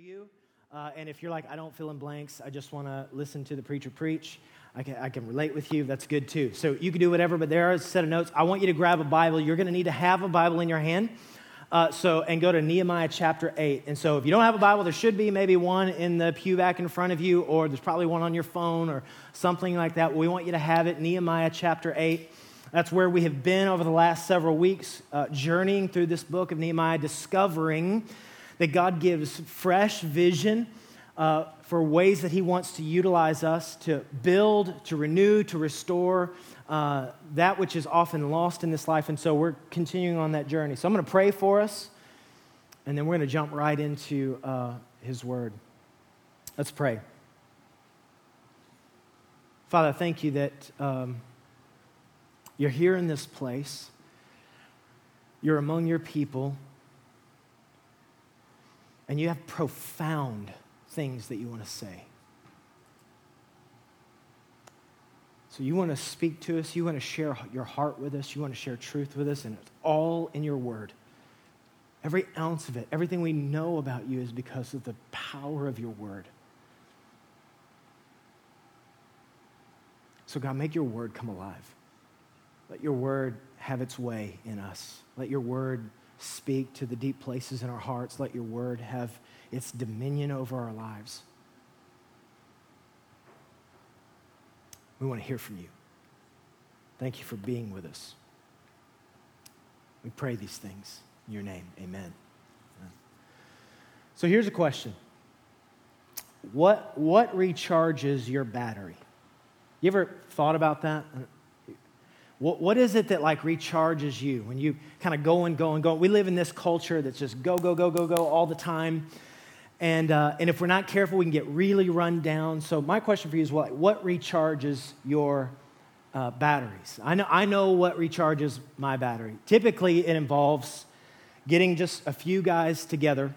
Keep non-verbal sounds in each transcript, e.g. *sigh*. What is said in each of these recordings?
you. Uh, and if you're like, I don't fill in blanks, I just want to listen to the preacher preach, I can, I can relate with you. That's good too. So you can do whatever, but there are a set of notes. I want you to grab a Bible. You're going to need to have a Bible in your hand. Uh, so, and go to Nehemiah chapter 8. And so, if you don't have a Bible, there should be maybe one in the pew back in front of you, or there's probably one on your phone or something like that. We want you to have it, Nehemiah chapter 8. That's where we have been over the last several weeks, uh, journeying through this book of Nehemiah, discovering that God gives fresh vision uh, for ways that He wants to utilize us to build, to renew, to restore uh, that which is often lost in this life. And so we're continuing on that journey. So I'm going to pray for us, and then we're going to jump right into uh, His Word. Let's pray. Father, thank you that um, you're here in this place, you're among your people, and you have profound things that you want to say. So you want to speak to us, you want to share your heart with us, you want to share truth with us, and it's all in your word. Every ounce of it, everything we know about you is because of the power of your word. So, God, make your word come alive. Let your word have its way in us. Let your word speak to the deep places in our hearts. Let your word have its dominion over our lives. We want to hear from you. Thank you for being with us. We pray these things in your name. Amen. So here's a question What, what recharges your battery? You ever thought about that? What, what is it that like recharges you when you kind of go and go and go? We live in this culture that's just go, go, go, go, go all the time. And, uh, and if we're not careful, we can get really run down. So, my question for you is what, what recharges your uh, batteries? I know, I know what recharges my battery. Typically, it involves getting just a few guys together,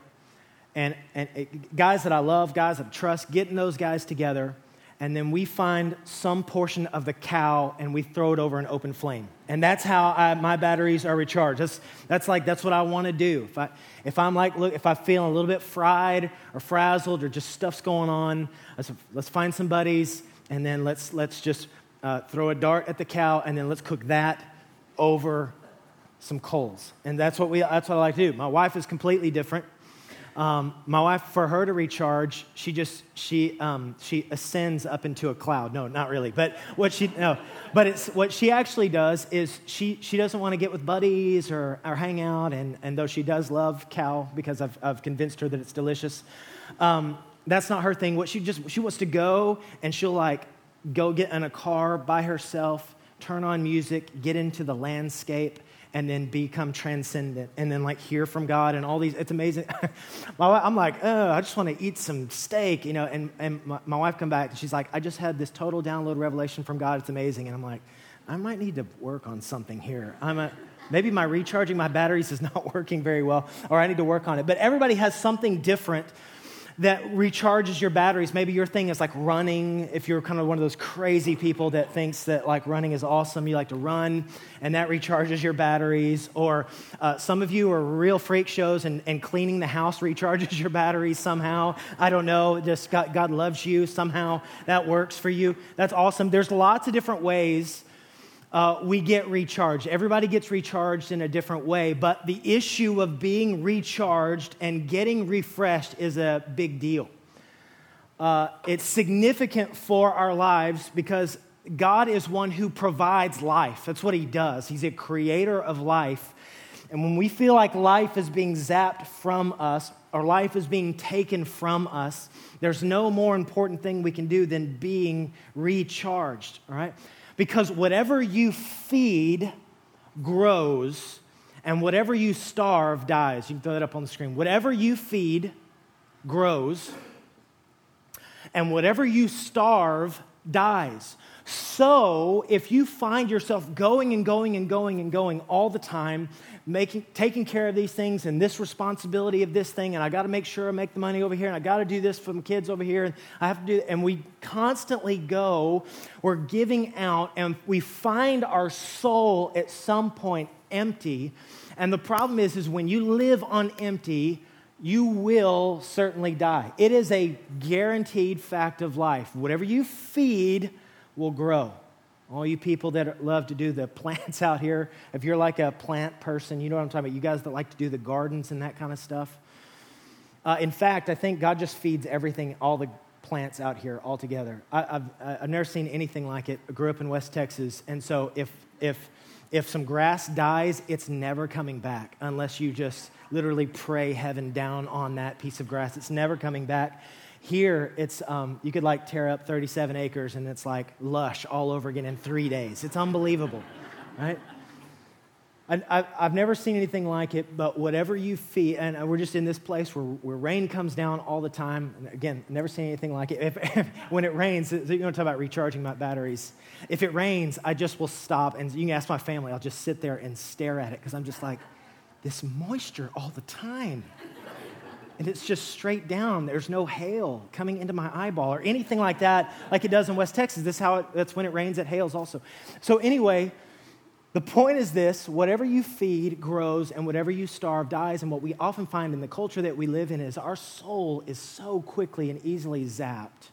and, and uh, guys that I love, guys that I trust, getting those guys together and then we find some portion of the cow and we throw it over an open flame. And that's how I, my batteries are recharged. That's, that's like, that's what I want to do. If, I, if I'm like, look, if I feel a little bit fried or frazzled or just stuff's going on, let's, let's find some buddies and then let's, let's just uh, throw a dart at the cow and then let's cook that over some coals. And that's what, we, that's what I like to do. My wife is completely different. Um, my wife, for her to recharge, she just she um, she ascends up into a cloud. No, not really. But what she no, but it's what she actually does is she she doesn't want to get with buddies or or hang out. And and though she does love cow because I've I've convinced her that it's delicious, um, that's not her thing. What she just she wants to go and she'll like go get in a car by herself, turn on music, get into the landscape and then become transcendent and then like hear from God and all these. It's amazing. *laughs* my wife, I'm like, oh, I just want to eat some steak, you know. And, and my, my wife come back and she's like, I just had this total download revelation from God. It's amazing. And I'm like, I might need to work on something here. I'm a, maybe my recharging my batteries is not *laughs* working very well, or I need to work on it. But everybody has something different that recharges your batteries. Maybe your thing is like running. If you're kind of one of those crazy people that thinks that like running is awesome, you like to run, and that recharges your batteries. Or uh, some of you are real freak shows, and, and cleaning the house *laughs* recharges your batteries somehow. I don't know. Just God, God loves you somehow. That works for you. That's awesome. There's lots of different ways uh, we get recharged. Everybody gets recharged in a different way, but the issue of being recharged and getting refreshed is a big deal. Uh, it's significant for our lives because God is one who provides life. That's what He does. He's a creator of life. And when we feel like life is being zapped from us, or life is being taken from us, there's no more important thing we can do than being recharged, all right? Because whatever you feed grows, and whatever you starve dies. You can throw that up on the screen. Whatever you feed grows, and whatever you starve dies. So, if you find yourself going and going and going and going all the time, making, taking care of these things and this responsibility of this thing, and I got to make sure I make the money over here, and I got to do this for the kids over here, and I have to do, and we constantly go, we're giving out, and we find our soul at some point empty. And the problem is, is when you live on empty, you will certainly die. It is a guaranteed fact of life. Whatever you feed will grow. All you people that love to do the *laughs* plants out here, if you're like a plant person, you know what I'm talking about. You guys that like to do the gardens and that kind of stuff. Uh, in fact, I think God just feeds everything, all the plants out here all together. I, have I've never seen anything like it. I grew up in West Texas, and so if, if, if some grass dies, it's never coming back unless you just literally pray heaven down on that piece of grass. It's never coming back. Here, it's um, you could like tear up 37 acres and it's like lush all over again in three days. It's unbelievable, right? I, have never seen anything like it, but whatever you feel, and uh, we're just in this place where, where rain comes down all the time. And again, never seen anything like it. If, *laughs* if, when it rains, you're going to talk about recharging my batteries. If it rains, I just will stop, and you can ask my family, I'll just sit there and stare at it because I'm just like, this moisture all the time. And it's just straight down. There's no hail coming into my eyeball or anything like that, like it does in West Texas. This how it, that's when it rains, it hails also. So, anyway, the point is this whatever you feed grows, and whatever you starve dies. And what we often find in the culture that we live in is our soul is so quickly and easily zapped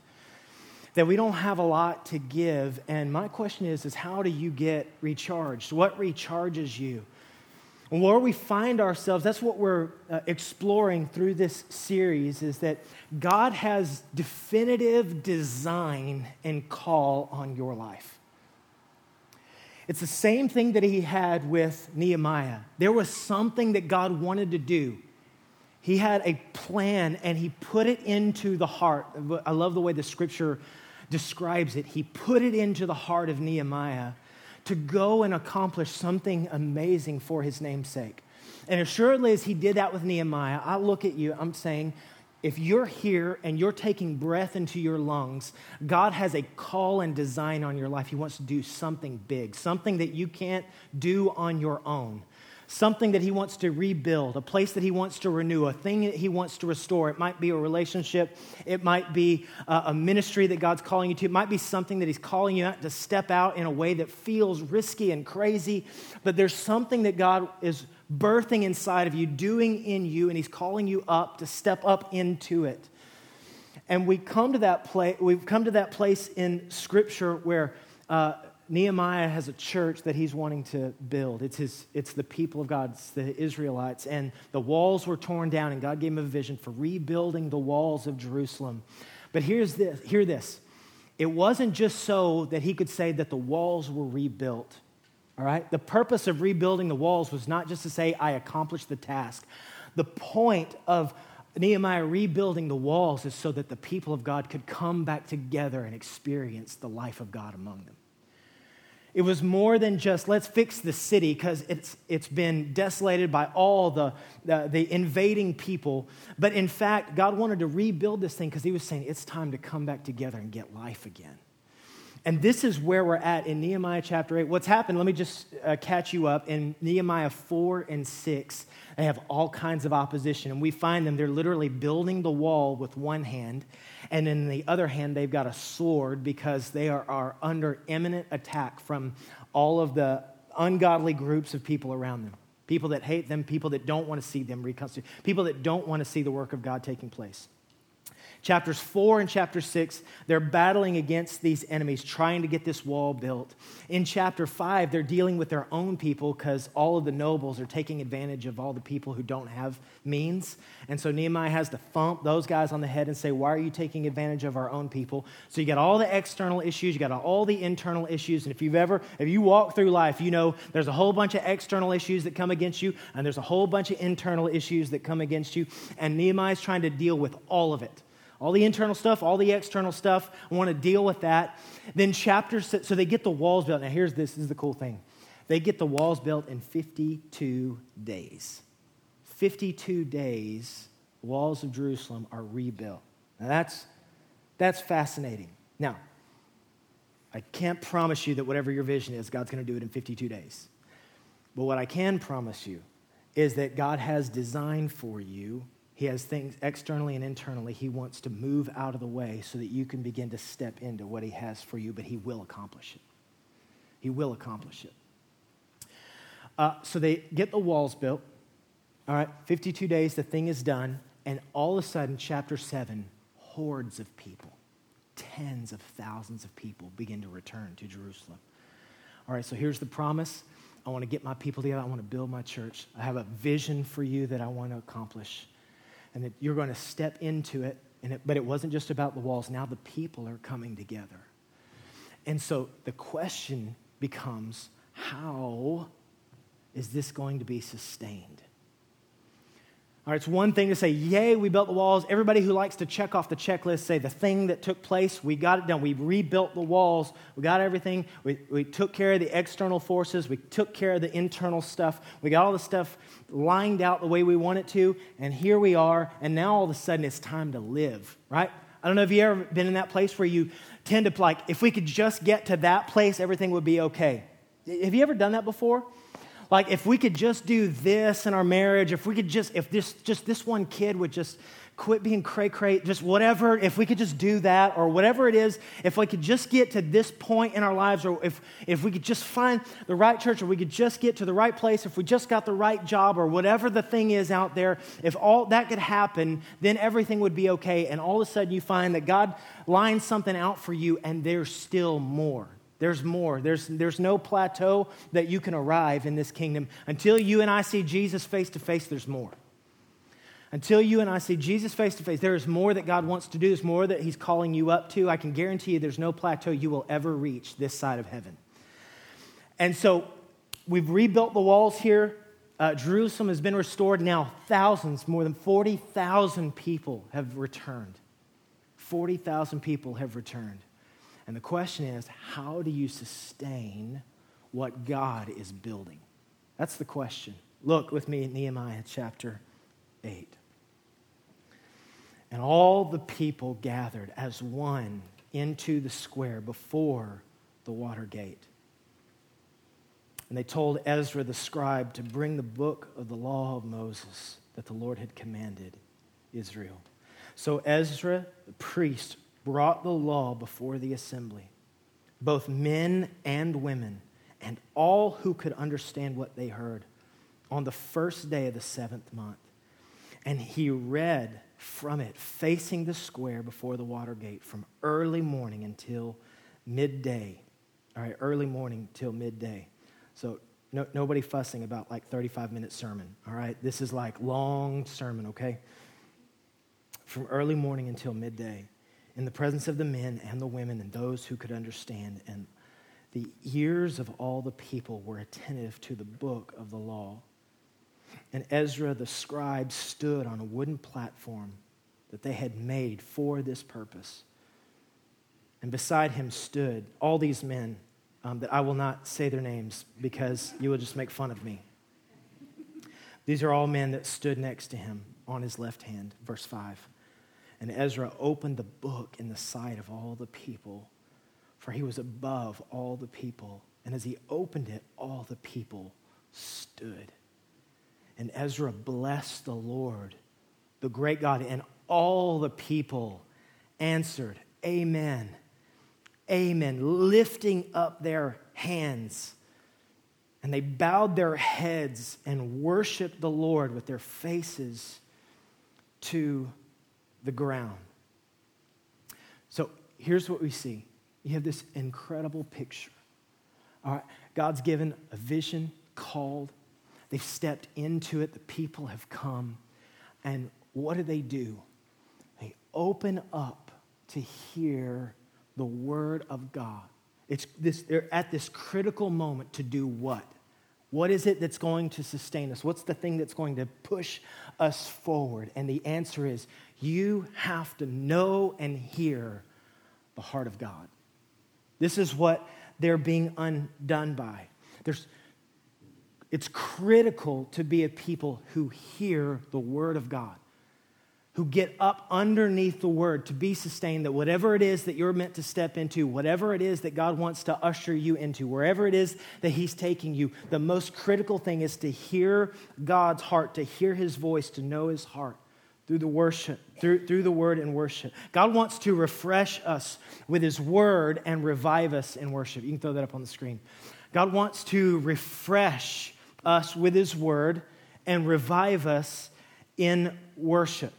that we don't have a lot to give. And my question is, is how do you get recharged? What recharges you? Where we find ourselves, that's what we're uh, exploring through this series, is that God has definitive design and call on your life. It's the same thing that he had with Nehemiah. There was something that God wanted to do. He had a plan and he put it into the heart. I love the way the scripture describes it. He put it into the heart of Nehemiah to go and accomplish something amazing for his namesake. And assuredly, as he did that with Nehemiah, I look at you, I'm saying, if you're here and you're taking breath into your lungs, God has a call and design on your life. He wants to do something big, something that you can't do on your own something that he wants to rebuild, a place that he wants to renew, a thing that he wants to restore. It might be a relationship, it might be uh, a ministry that God's calling you to, it might be something that he's calling you to step out in a way that feels risky and crazy, but there's something that God is birthing inside of you, doing in you, and he's calling you up to step up into it. And we come to that place, we've come to that place in Scripture where uh, Nehemiah has a church that he's wanting to build. It's, his, it's the people of God, it's the Israelites. And the walls were torn down, and God gave him a vision for rebuilding the walls of Jerusalem. But here's this, hear this. It wasn't just so that he could say that the walls were rebuilt. All right? The purpose of rebuilding the walls was not just to say, I accomplished the task. The point of Nehemiah rebuilding the walls is so that the people of God could come back together and experience the life of God among them. It was more than just let's fix the city because it's, it's been desolated by all the, the, the, invading people. But in fact, God wanted to rebuild this thing because He was saying it's time to come back together and get life again. And this is where we're at in Nehemiah chapter 8. What's happened, let me just uh, catch you up. In Nehemiah 4 and 6, they have all kinds of opposition. And we find them, they're literally building the wall with one hand. And in the other hand, they've got a sword because they are, are under imminent attack from all of the ungodly groups of people around them people that hate them, people that don't want to see them reconstitute, people that don't want to see the work of God taking place. Chapters 4 and chapter 6, they're battling against these enemies, trying to get this wall built. In chapter 5, they're dealing with their own people because all of the nobles are taking advantage of all the people who don't have means. And so Nehemiah has to thump those guys on the head and say, Why are you taking advantage of our own people? So you got all the external issues, you got all the internal issues. And if you've ever, if you walk through life, you know there's a whole bunch of external issues that come against you, and there's a whole bunch of internal issues that come against you. And Nehemiah's trying to deal with all of it all the internal stuff, all the external stuff. I want to deal with that. Then chapter six, so they get the walls built. Now here's this, this is the cool thing. They get the walls built in 52 days. 52 days, walls of Jerusalem are rebuilt. Now that's that's fascinating. Now, I can't promise you that whatever your vision is, God's going to do it in 52 days. But what I can promise you is that God has designed for you he has things externally and internally he wants to move out of the way so that you can begin to step into what he has for you, but he will accomplish it. He will accomplish it. Uh, so they get the walls built. All right, 52 days, the thing is done. And all of a sudden, chapter 7, hordes of people, tens of thousands of people begin to return to Jerusalem. All right, so here's the promise. I want to get my people together. I want to build my church. I have a vision for you that I want to accomplish. And that you're going to step into it. It but it wasn't just about the walls. Now the people are coming together. And so the question becomes how is this going to be sustained? All right, it's one thing to say, Yay, we built the walls. Everybody who likes to check off the checklist say the thing that took place, we got it done. We rebuilt the walls. We got everything. We, we took care of the external forces. We took care of the internal stuff. We got all the stuff lined out the way we want it to. And here we are. And now all of a sudden it's time to live, right? I don't know if you've ever been in that place where you tend to, like, if we could just get to that place, everything would be okay. Have you ever done that before? Like, if we could just do this in our marriage, if we could just, if this, just this one kid would just quit being cray cray, just whatever, if we could just do that, or whatever it is, if we could just get to this point in our lives, or if, if we could just find the right church, or we could just get to the right place, if we just got the right job, or whatever the thing is out there, if all that could happen, then everything would be okay. And all of a sudden you find that God lines something out for you, and there's still more. There's more. There's, there's no plateau that you can arrive in this kingdom. Until you and I see Jesus face to face, there's more. Until you and I see Jesus face to face, there is more that God wants to do. There's more that He's calling you up to. I can guarantee you there's no plateau you will ever reach this side of heaven. And so we've rebuilt the walls here. Uh, Jerusalem has been restored. Now, thousands, more than 40,000 people have returned. 40,000 people have returned. And the question is how do you sustain what God is building? That's the question. Look with me at Nehemiah chapter 8. And all the people gathered as one into the square before the water gate. And they told Ezra the scribe to bring the book of the law of Moses that the Lord had commanded Israel. So Ezra, the priest, brought the law before the assembly, both men and women, and all who could understand what they heard, on the first day of the seventh month. And he read from it, facing the square before the water gate, from early morning until midday. All right, early morning till midday. So no, nobody fussing about like 35 minute sermon. All right, this is like long sermon, okay? From early morning until midday in the presence of the men and the women and those who could understand. And the ears of all the people were attentive to the book of the law. And Ezra the scribe stood on a wooden platform that they had made for this purpose. And beside him stood all these men um, that I will not say their names because you will just make fun of me. These are all men that stood next to him on his left hand. Verse 5. And Ezra opened the book in the sight of all the people, for he was above all the people. And as he opened it, all the people stood. And Ezra blessed the Lord, the great God, and all the people answered, Amen. Amen. Lifting up their hands. And they bowed their heads and worshiped the Lord with their faces to the ground. So here's what we see you have this incredible picture. All right, God's given a vision, called, they've stepped into it, the people have come. And what do they do? They open up to hear the word of God. It's this, they're at this critical moment to do what? What is it that's going to sustain us? What's the thing that's going to push us forward? And the answer is you have to know and hear the heart of God. This is what they're being undone by. There's, it's critical to be a people who hear the word of God who get up underneath the word to be sustained that whatever it is that you're meant to step into, whatever it is that God wants to usher you into, wherever it is that He's taking you, the most critical thing is to hear God's heart, to hear His voice, to know His heart through the worship, through, through the word and worship. God wants to refresh us with His word and revive us in worship. You can throw that up on the screen. God wants to refresh us with His word and revive us in worship.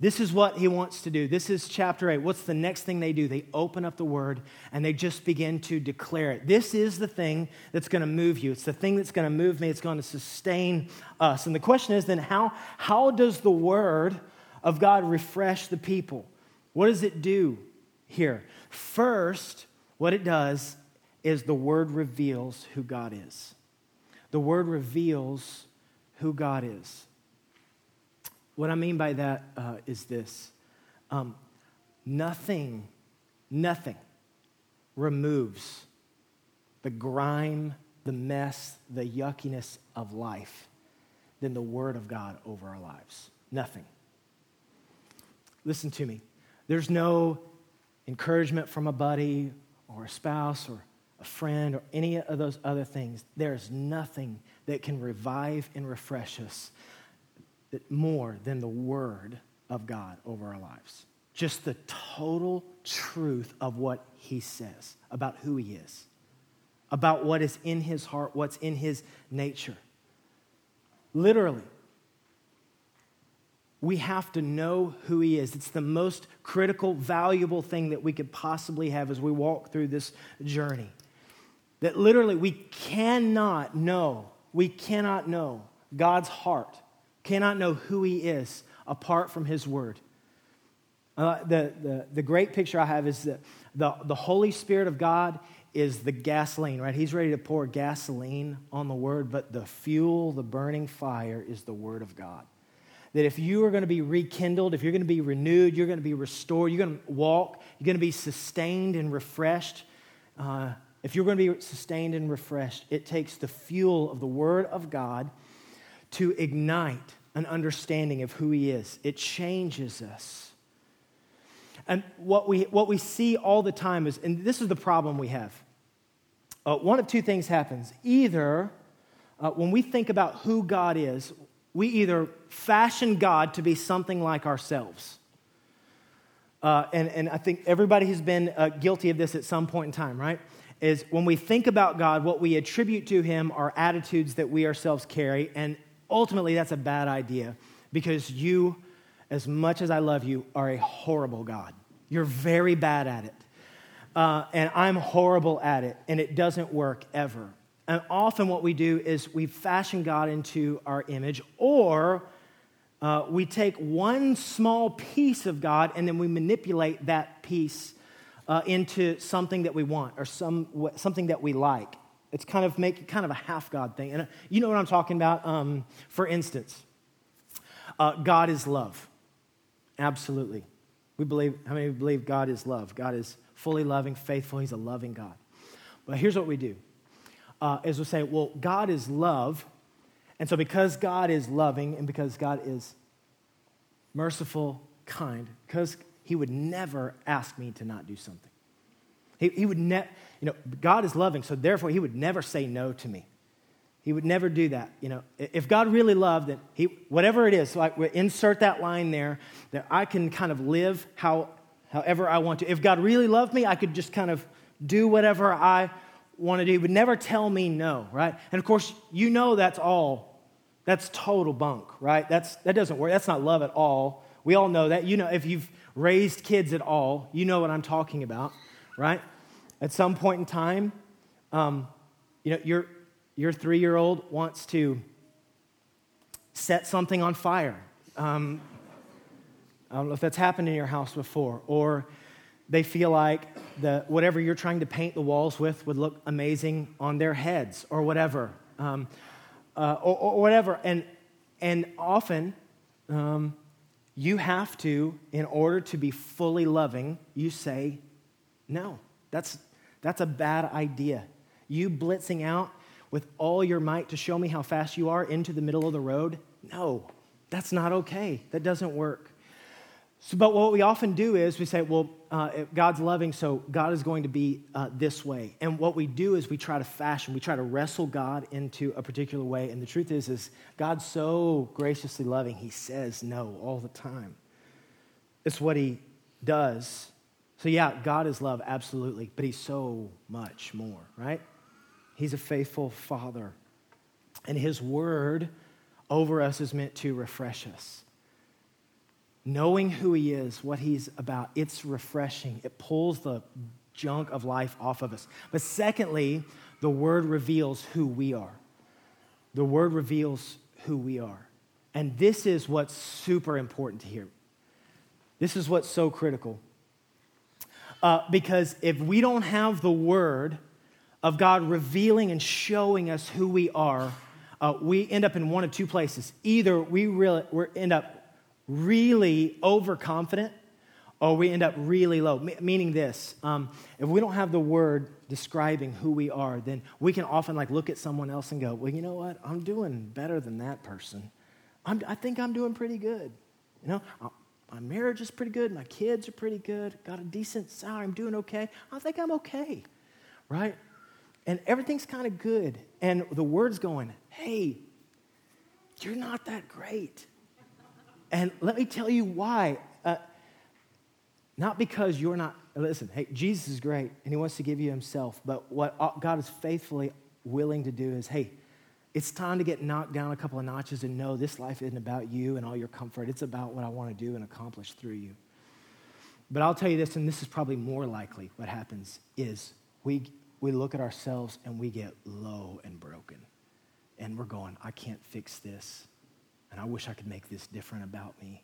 This is what he wants to do. This is chapter 8. What's the next thing they do? They open up the word and they just begin to declare it. This is the thing that's going to move you. It's the thing that's going to move me. It's going to sustain us. And the question is then, how, how does the word of God refresh the people? What does it do here? First, what it does is the word reveals who God is. The word reveals who God is. What I mean by that uh, is this um, nothing, nothing removes the grime, the mess, the yuckiness of life than the Word of God over our lives. Nothing. Listen to me. There's no encouragement from a buddy or a spouse or a friend or any of those other things. There's nothing that can revive and refresh us more than the Word of God over our lives. Just the total truth of what He says about who He is, about what is in His heart, what's in His nature. Literally, we have to know who He is. It's the most critical, valuable thing that we could possibly have as we walk through this journey. That literally we cannot know, we cannot know God's heart cannot know who he is apart from his word. Uh, the, the, the great picture I have is that the, the Holy Spirit of God is the gasoline, right? He's ready to pour gasoline on the word, but the fuel, the burning fire, is the word of God. That if you are going to be rekindled, if you're going to be renewed, you're going to be restored, you're going to walk, you're going to be sustained and refreshed. Uh, if you're going to be sustained and refreshed, it takes the fuel of the word of God to ignite an understanding of who He is. It changes us. And what we, what we see all the time is, and this is the problem we have. Uh, one of two things happens. Either uh, when we think about who God is, we either fashion God to be something like ourselves. Uh, and, and I think everybody has been uh, guilty of this at some point in time, right? Is when we think about God, what we attribute to Him are attitudes that we ourselves carry, and ultimately, that's a bad idea because you, as much as I love you, are a horrible God. You're very bad at it. Uh, and I'm horrible at it, and it doesn't work ever. And often, what we do is we fashion God into our image, or uh, we take one small piece of God and then we manipulate that piece uh, into something that we want or some, something that we like. It's kind of make kind of a half God thing. And uh, you know what I'm talking about? Um, for instance, uh, God is love. Absolutely. We believe, how many believe God is love? God is fully loving, faithful. He's a loving God. But here's what we do uh, is we say, well, God is love. And so because God is loving and because God is merciful, kind, because he would never ask me to not do something. He, he would never, you know, God is loving, so therefore he would never say no to me. He would never do that. You know, if God really loved, then he, whatever it is, like we insert that line there, that I can kind of live how, however I want to. If God really loved me, I could just kind of do whatever I want to do. He would never tell me no, right? And of course, you know that's all, that's total bunk, right? That's, that doesn't work. That's not love at all. We all know that. You know, if you've raised kids at all, you know what I'm talking about, right? At some point in time, um, you know, your, your three year old wants to set something on fire. Um, I don't know if that's happened in your house before, or they feel like the, whatever you're trying to paint the walls with would look amazing on their heads, or whatever, um, uh, or, or, whatever. And, and often, um, you have to, in order to be fully loving, you say, no, that's, that's a bad idea. You blitzing out with all your might to show me how fast you are into the middle of the road? No, that's not okay. That doesn't work. So, but what we often do is we say, well, uh, God's loving, so God is going to be uh, this way. And what we do is we try to fashion, we try to wrestle God into a particular way. And the truth is, is God's so graciously loving, He says no all the time. It's what He does. So, yeah, God is love, absolutely, but He's so much more, right? He's a faithful Father. And His word over us is meant to refresh us. knowing who He is, what He's about, it's refreshing. It pulls the junk of life off of us. But secondly, the Word reveals who we are. The Word reveals who we are. And this is what's super important to hear. This is what's so critical. Uh, because if we don't have the Word of God revealing and showing us who we are, uh, we end up in one of two places. Either we really, we end up really overconfident or we end up really low. M- meaning this um, if we don't have the word describing who we are, then we can often like look at someone else and go, well, you know what? I'm doing better than that person. I'm, i think I'm doing pretty good. You know, my marriage is pretty good. My kids are pretty good. Got a decent salary. I'm doing okay. I think I'm okay, right? And everything's kind of good. And the word's going, hey, you're not that great. And let me tell you why. Uh, not because you're not, listen, hey, Jesus is great and he wants to give you himself, but what God is faithfully willing to do is, hey, it's time to get knocked down a couple of notches and know this life isn't about you and all your comfort. It's about what I want to do and accomplish through you. But I'll tell you this, and this is probably more likely what happens is we, we look at ourselves and we get low and broken. And we're going, I can't fix this. And I wish I could make this different about me.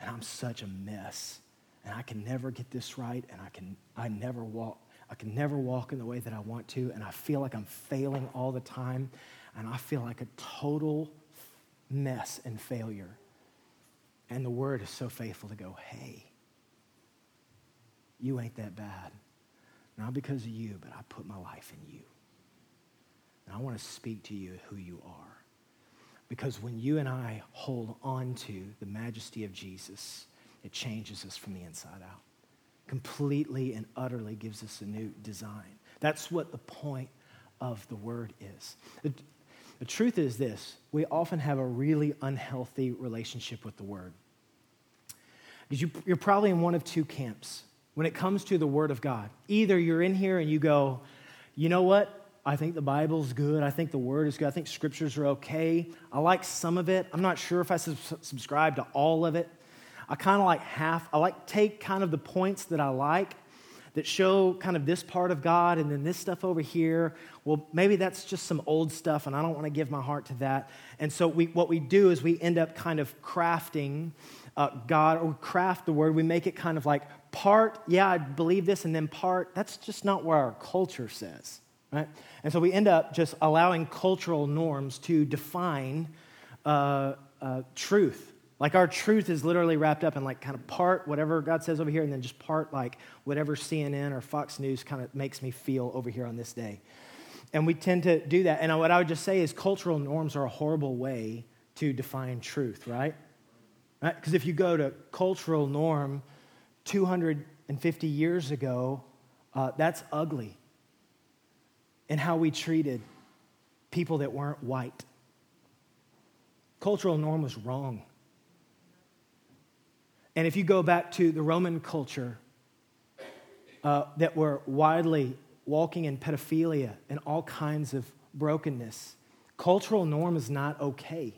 And I'm such a mess. And I can never get this right. And I can I never walk, I can never walk in the way that I want to. And I feel like I'm failing all the time. And I feel like a total mess and failure. And the word is so faithful to go, hey, you ain't that bad. Not because of you, but I put my life in you. And I want to speak to you who you are. Because when you and I hold on to the majesty of Jesus, it changes us from the inside out. Completely and utterly gives us a new design. That's what the point of the word is. The, truth is this we often have a really unhealthy relationship with the word. Because you, you're probably in one of two camps when it comes to the word of God. Either you're in here and you go, you know what? I think the Bible's good. I think the Word is good. I think scriptures are okay. I like some of it. I'm not sure if I subscribe to all of it. I kind of like half. I like take kind of the points that I like that show kind of this part of God and then this stuff over here. Well, maybe that's just some old stuff and I don't want to give my heart to that. And so we, what we do is we end up kind of crafting uh, God or craft the word. We make it kind of like part, yeah, I believe this, and then part. That's just not what our culture says right? And so we end up just allowing cultural norms to define uh, uh, truth. Like our truth is literally wrapped up in like kind of part whatever God says over here, and then just part like whatever CNN or Fox News kind of makes me feel over here on this day. And we tend to do that. And what I would just say is cultural norms are a horrible way to define truth, right? Because if you go to cultural norm 250 years ago, uh, that's ugly and how we treated people that weren't white. Cultural norm was wrong. And if you go back to the Roman culture uh, that were widely walking in pedophilia and all kinds of brokenness, cultural norm is not okay.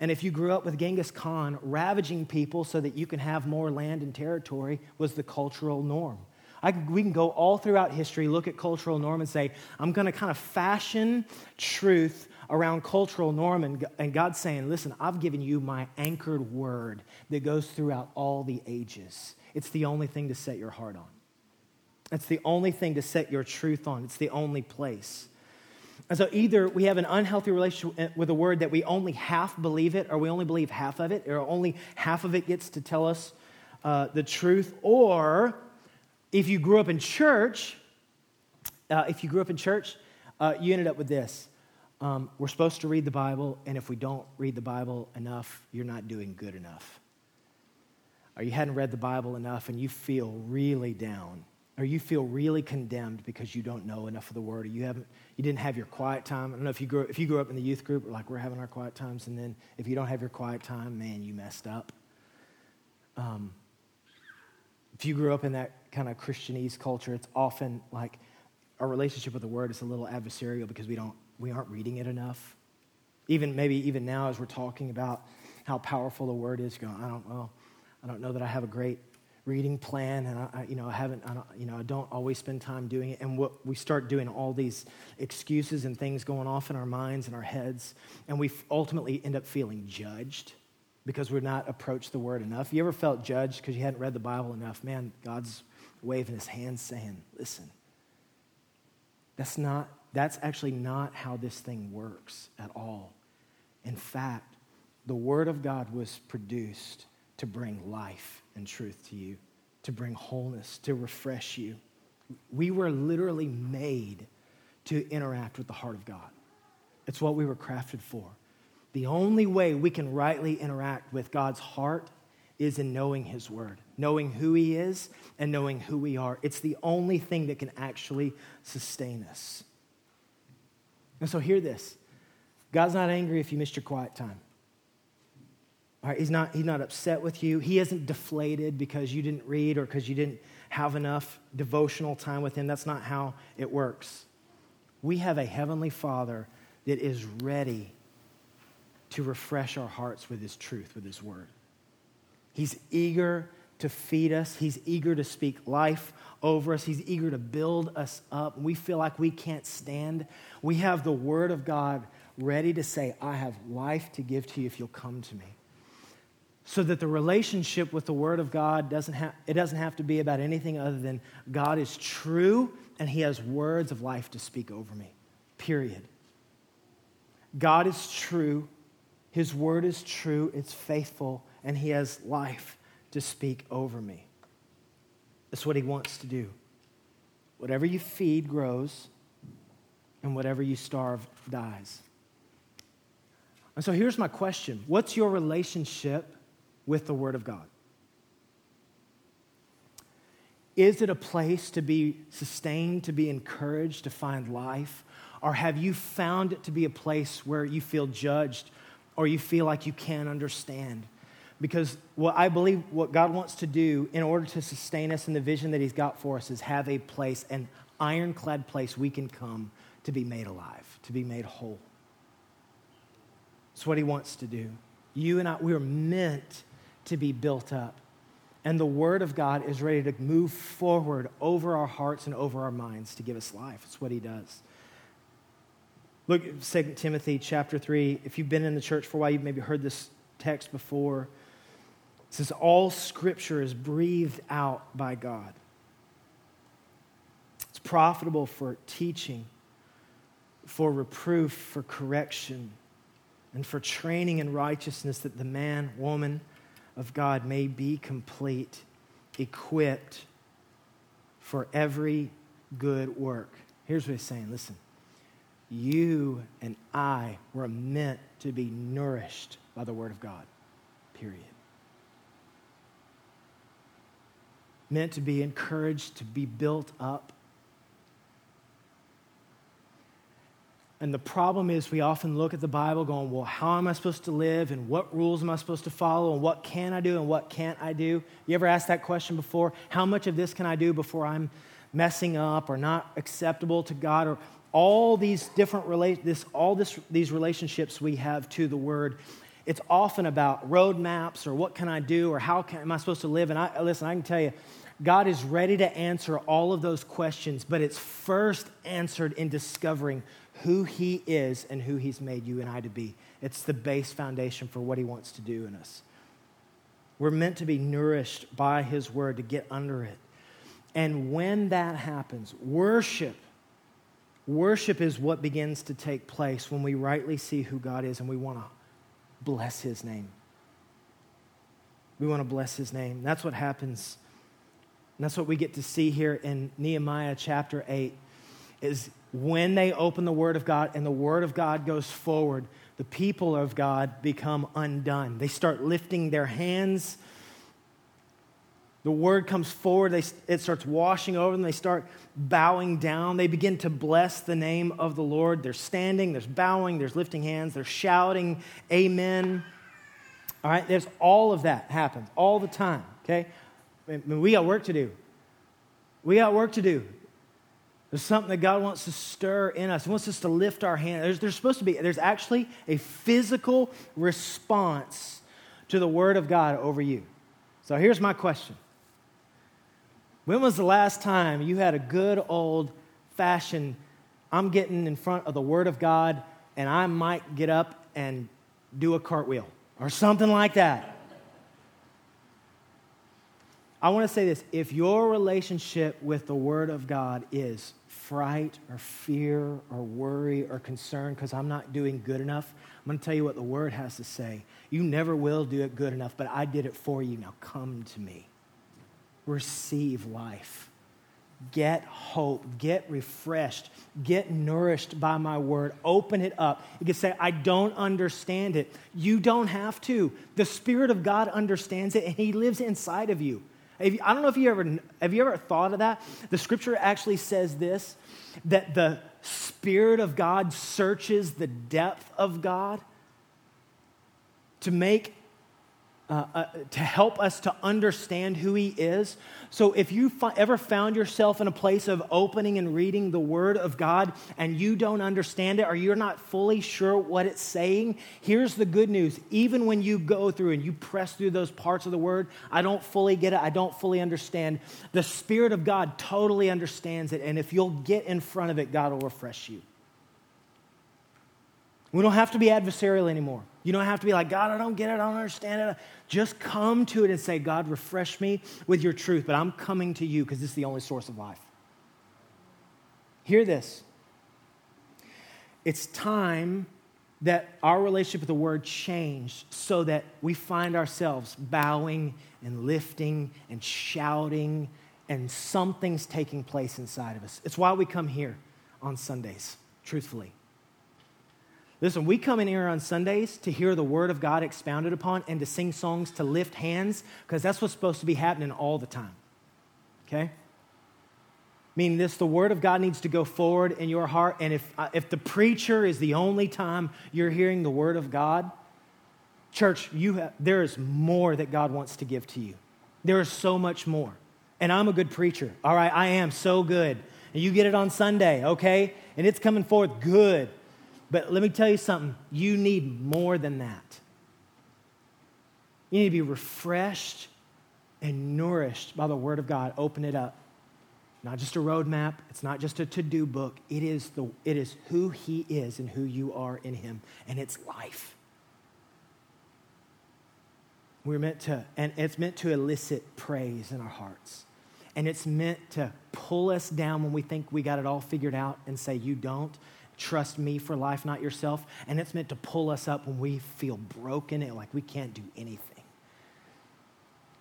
And if you grew up with Genghis Khan ravaging people so that you can have more land and territory, was the cultural norm. I, we can go all throughout history, look at cultural norm, and say, I'm going to kind of fashion truth around cultural norm. And, and God's saying, listen, I've given you my anchored word that goes throughout all the ages. It's the only thing to set your heart on. It's the only thing to set your truth on. It's the only place. And so either we have an unhealthy relationship with a word that we only half believe it, or we only believe half of it, or only half of it gets to tell us uh, the truth, or if you grew up in church, uh, if you grew up in church, uh, you ended up with this. Um, we're supposed to read the Bible, and if we don't read the Bible enough, you're not doing good enough. Or you hadn't read the Bible enough and you feel really down. Or you feel really condemned because you don't know enough of the Word, or you, haven't, you didn't have your quiet time. I don't know if you, grew, if you grew up in the youth group, like we're having our quiet times, and then if you don't have your quiet time, man, you messed up. Um, if you grew up in that kind of Christianese culture, it's often like our relationship with the word is a little adversarial because we don't we aren't reading it enough. Even maybe even now as we're talking about how powerful the word is, going, I don't well, I don't know that I have a great reading plan, and I, you know, I haven't, I don't, you know, I don't always spend time doing it. And what we start doing all these excuses and things going off in our minds and our heads, and we ultimately end up feeling judged because we're not approached the word enough. You ever felt judged because you hadn't read the Bible enough? Man, God's waving his hand saying, listen, that's not, that's actually not how this thing works at all. In fact, the word of God was produced to bring life and truth to you, to bring wholeness, to refresh you. We were literally made to interact with the heart of God. It's what we were crafted for. The only way we can rightly interact with God's heart is in knowing His Word, knowing who He is and knowing who we are. It's the only thing that can actually sustain us. And so, hear this God's not angry if you missed your quiet time. All right, he's, not, he's not upset with you. He isn't deflated because you didn't read or because you didn't have enough devotional time with him. That's not how it works. We have a heavenly Father that is ready to refresh our hearts with his truth, with his word. He's eager to feed us, he's eager to speak life over us, he's eager to build us up. We feel like we can't stand. We have the word of God ready to say, I have life to give to you if you'll come to me. So that the relationship with the word of God doesn't have it doesn't have to be about anything other than God is true and he has words of life to speak over me. Period. God is true his word is true, it's faithful, and He has life to speak over me. That's what He wants to do. Whatever you feed grows, and whatever you starve dies. And so here's my question What's your relationship with the Word of God? Is it a place to be sustained, to be encouraged, to find life? Or have you found it to be a place where you feel judged or you feel like you can't understand. Because what I believe what God wants to do in order to sustain us in the vision that He's got for us is have a place, an ironclad place we can come to be made alive, to be made whole. It's what He wants to do. You and I, we're meant to be built up. And the Word of God is ready to move forward over our hearts and over our minds to give us life. It's what He does. Look at 2 Timothy chapter 3. If you've been in the church for a while, you've maybe heard this text before. Says, All scripture is breathed out by God. It's profitable for teaching, for reproof, for correction, and for training in righteousness, that the man, woman of God may be complete, equipped for every good work. Here's what he's saying listen you and I were meant to be nourished by the Word of God, period. Meant to be encouraged, to be built up. And the problem is, we often look at the Bible going, well, how am I supposed to live? And what rules am I supposed to follow? And what can I do? And what can't I do? You ever asked that question before? How much of this can I do before I'm messing up or not acceptable to God? Or all these different rela- this, all this, these relationships we have to the word it's often about roadmaps or what can i do or how can, am i supposed to live? And i listen i can tell you god is ready to answer all of those questions but it's first answered in discovering who he is and who he's made you and i to be. It's the base foundation for what he wants to do in us. We're meant to be nourished by his word to get under it. And when that happens worship Worship is what begins to take place when we rightly see who God is and we want to bless his name. We want to bless his name. That's what happens. And that's what we get to see here in Nehemiah chapter 8 is when they open the word of God and the word of God goes forward, the people of God become undone. They start lifting their hands the word comes forward, they, it starts washing over them. They start bowing down. They begin to bless the name of the Lord. They're standing, there's bowing, there's lifting hands, they're shouting, Amen. All right, there's all of that happens all the time, okay? I mean, we got work to do. We got work to do. There's something that God wants to stir in us. He wants us to lift our hand. There's, there's supposed to be, there's actually a physical response to the word of God over you. So here's my question When was the last time you had a good old fashioned, I'm getting in front of the Word of God and I might get up and do a cartwheel or something like that? I want to say this if your relationship with the Word of God is fright or fear or worry or concern because I'm not doing good enough, I'm going to tell you what the Word has to say. You never will do it good enough, but I did it for you. Now come to me. Receive life. Get hope. Get refreshed. Get nourished by my word. Open it up. You can say, I don't understand it. You don't have to. The Spirit of God understands it, and He lives inside of you. You, I don't know if you ever have you ever thought of that. The scripture actually says this that the spirit of God searches the depth of God to make uh, uh, to help us to understand who He is. So, if you fi- ever found yourself in a place of opening and reading the Word of God and you don't understand it or you're not fully sure what it's saying, here's the good news. Even when you go through and you press through those parts of the Word, I don't fully get it, I don't fully understand. The Spirit of God totally understands it. And if you'll get in front of it, God will refresh you. We don't have to be adversarial anymore. You don't have to be like, God, I don't get it, I don't understand it. Just come to it and say, God, refresh me with your truth, but I'm coming to you because this is the only source of life. Hear this. It's time that our relationship with the word changed so that we find ourselves bowing and lifting and shouting and something's taking place inside of us. It's why we come here on Sundays, truthfully. Listen, we come in here on Sundays to hear the Word of God expounded upon and to sing songs to lift hands because that's what's supposed to be happening all the time. Okay? Meaning this, the Word of God needs to go forward in your heart. And if, uh, if the preacher is the only time you're hearing the Word of God, church, you have, there is more that God wants to give to you. There is so much more. And I'm a good preacher. All right, I am so good. And you get it on Sunday, okay? And it's coming forth good. But let me tell you something you need more than that. You need to be refreshed and nourished by the Word of God. Open it up. Not just a roadmap, it's not just a to do book. It is, the, it is who He is and who you are in Him, and it's life. We're meant to, and it's meant to elicit praise in our hearts. And it's meant to pull us down when we think we got it all figured out and say, You don't. Trust me for life, not yourself. And it's meant to pull us up when we feel broken and like we can't do anything.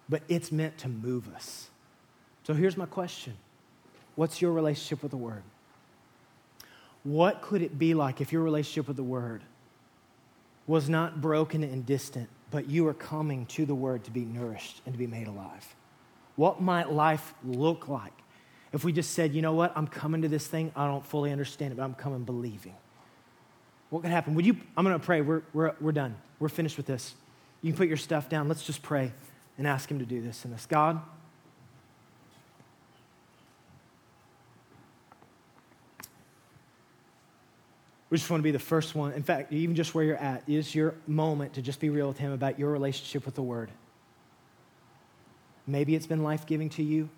But it's meant to move us. So here's my question What's your relationship with the Word? What could it be like if your relationship with the Word was not broken and distant, but you are coming to the Word to be nourished and to be made alive? What might life look like if we just said, you know what, I'm coming to this thing, I don't fully understand it, but I'm coming believing. What could happen? Would you, I'm going to pray. We're, we're, we're done. We're finished with this. You can put your stuff down. Let's just pray and ask Him to do this in this. God, we just want to be the first one. In fact, even just where you're at is your moment to just be real with Him about your relationship with the Word. Maybe it's been life giving to you.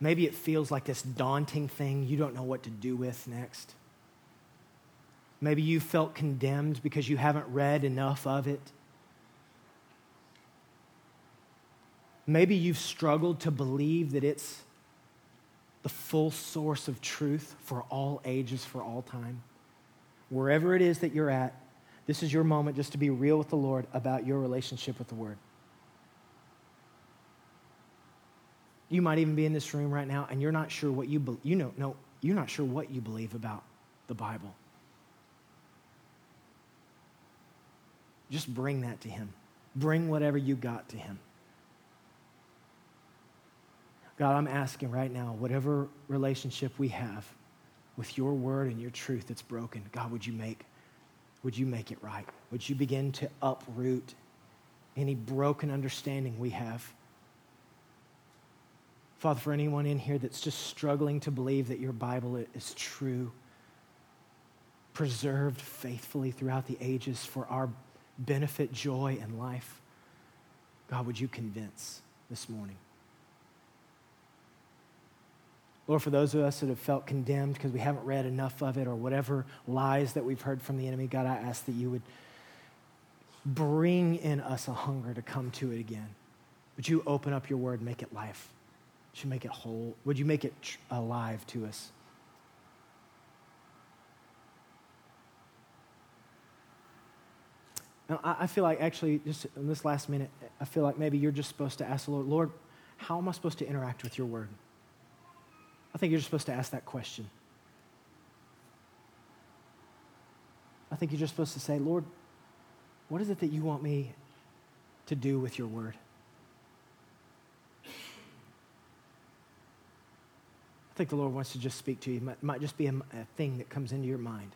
Maybe it feels like this daunting thing you don't know what to do with next. Maybe you felt condemned because you haven't read enough of it. Maybe you've struggled to believe that it's the full source of truth for all ages, for all time. Wherever it is that you're at, this is your moment just to be real with the Lord about your relationship with the Word. You might even be in this room right now and you're not sure what you be- you know no you're not sure what you believe about the Bible. Just bring that to him. Bring whatever you got to him. God, I'm asking right now, whatever relationship we have with your word and your truth that's broken, God, would you make would you make it right? Would you begin to uproot any broken understanding we have Father, for anyone in here that's just struggling to believe that your Bible is true, preserved faithfully throughout the ages for our benefit, joy, and life. God, would you convince this morning? Lord, for those of us that have felt condemned because we haven't read enough of it or whatever lies that we've heard from the enemy, God, I ask that you would bring in us a hunger to come to it again. Would you open up your word and make it life? Would you make it whole? Would you make it tr- alive to us? Now, I feel like actually, just in this last minute, I feel like maybe you're just supposed to ask the Lord, Lord, how am I supposed to interact with your word? I think you're just supposed to ask that question. I think you're just supposed to say, Lord, what is it that you want me to do with your word? Think the Lord wants to just speak to you. It might, just be a, a thing that comes into your mind.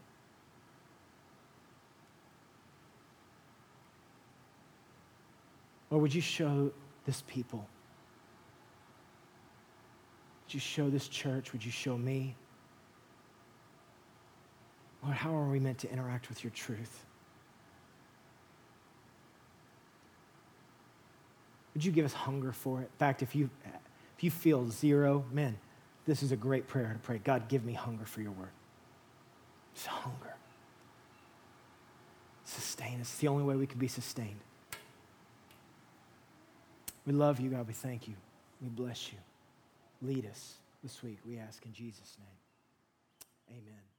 Or would you show this people? Would you show this church? Would you show me? Lord, how are we meant to interact with your truth? Would you give us hunger for it? In fact, if you, if you feel zero, man, this is a great prayer to pray. God, give me hunger for your word. It's hunger. Sustain us. It's the only way we can be sustained. We love you, God. We thank you. We bless you. Lead us this week, we ask in Jesus' name. Amen.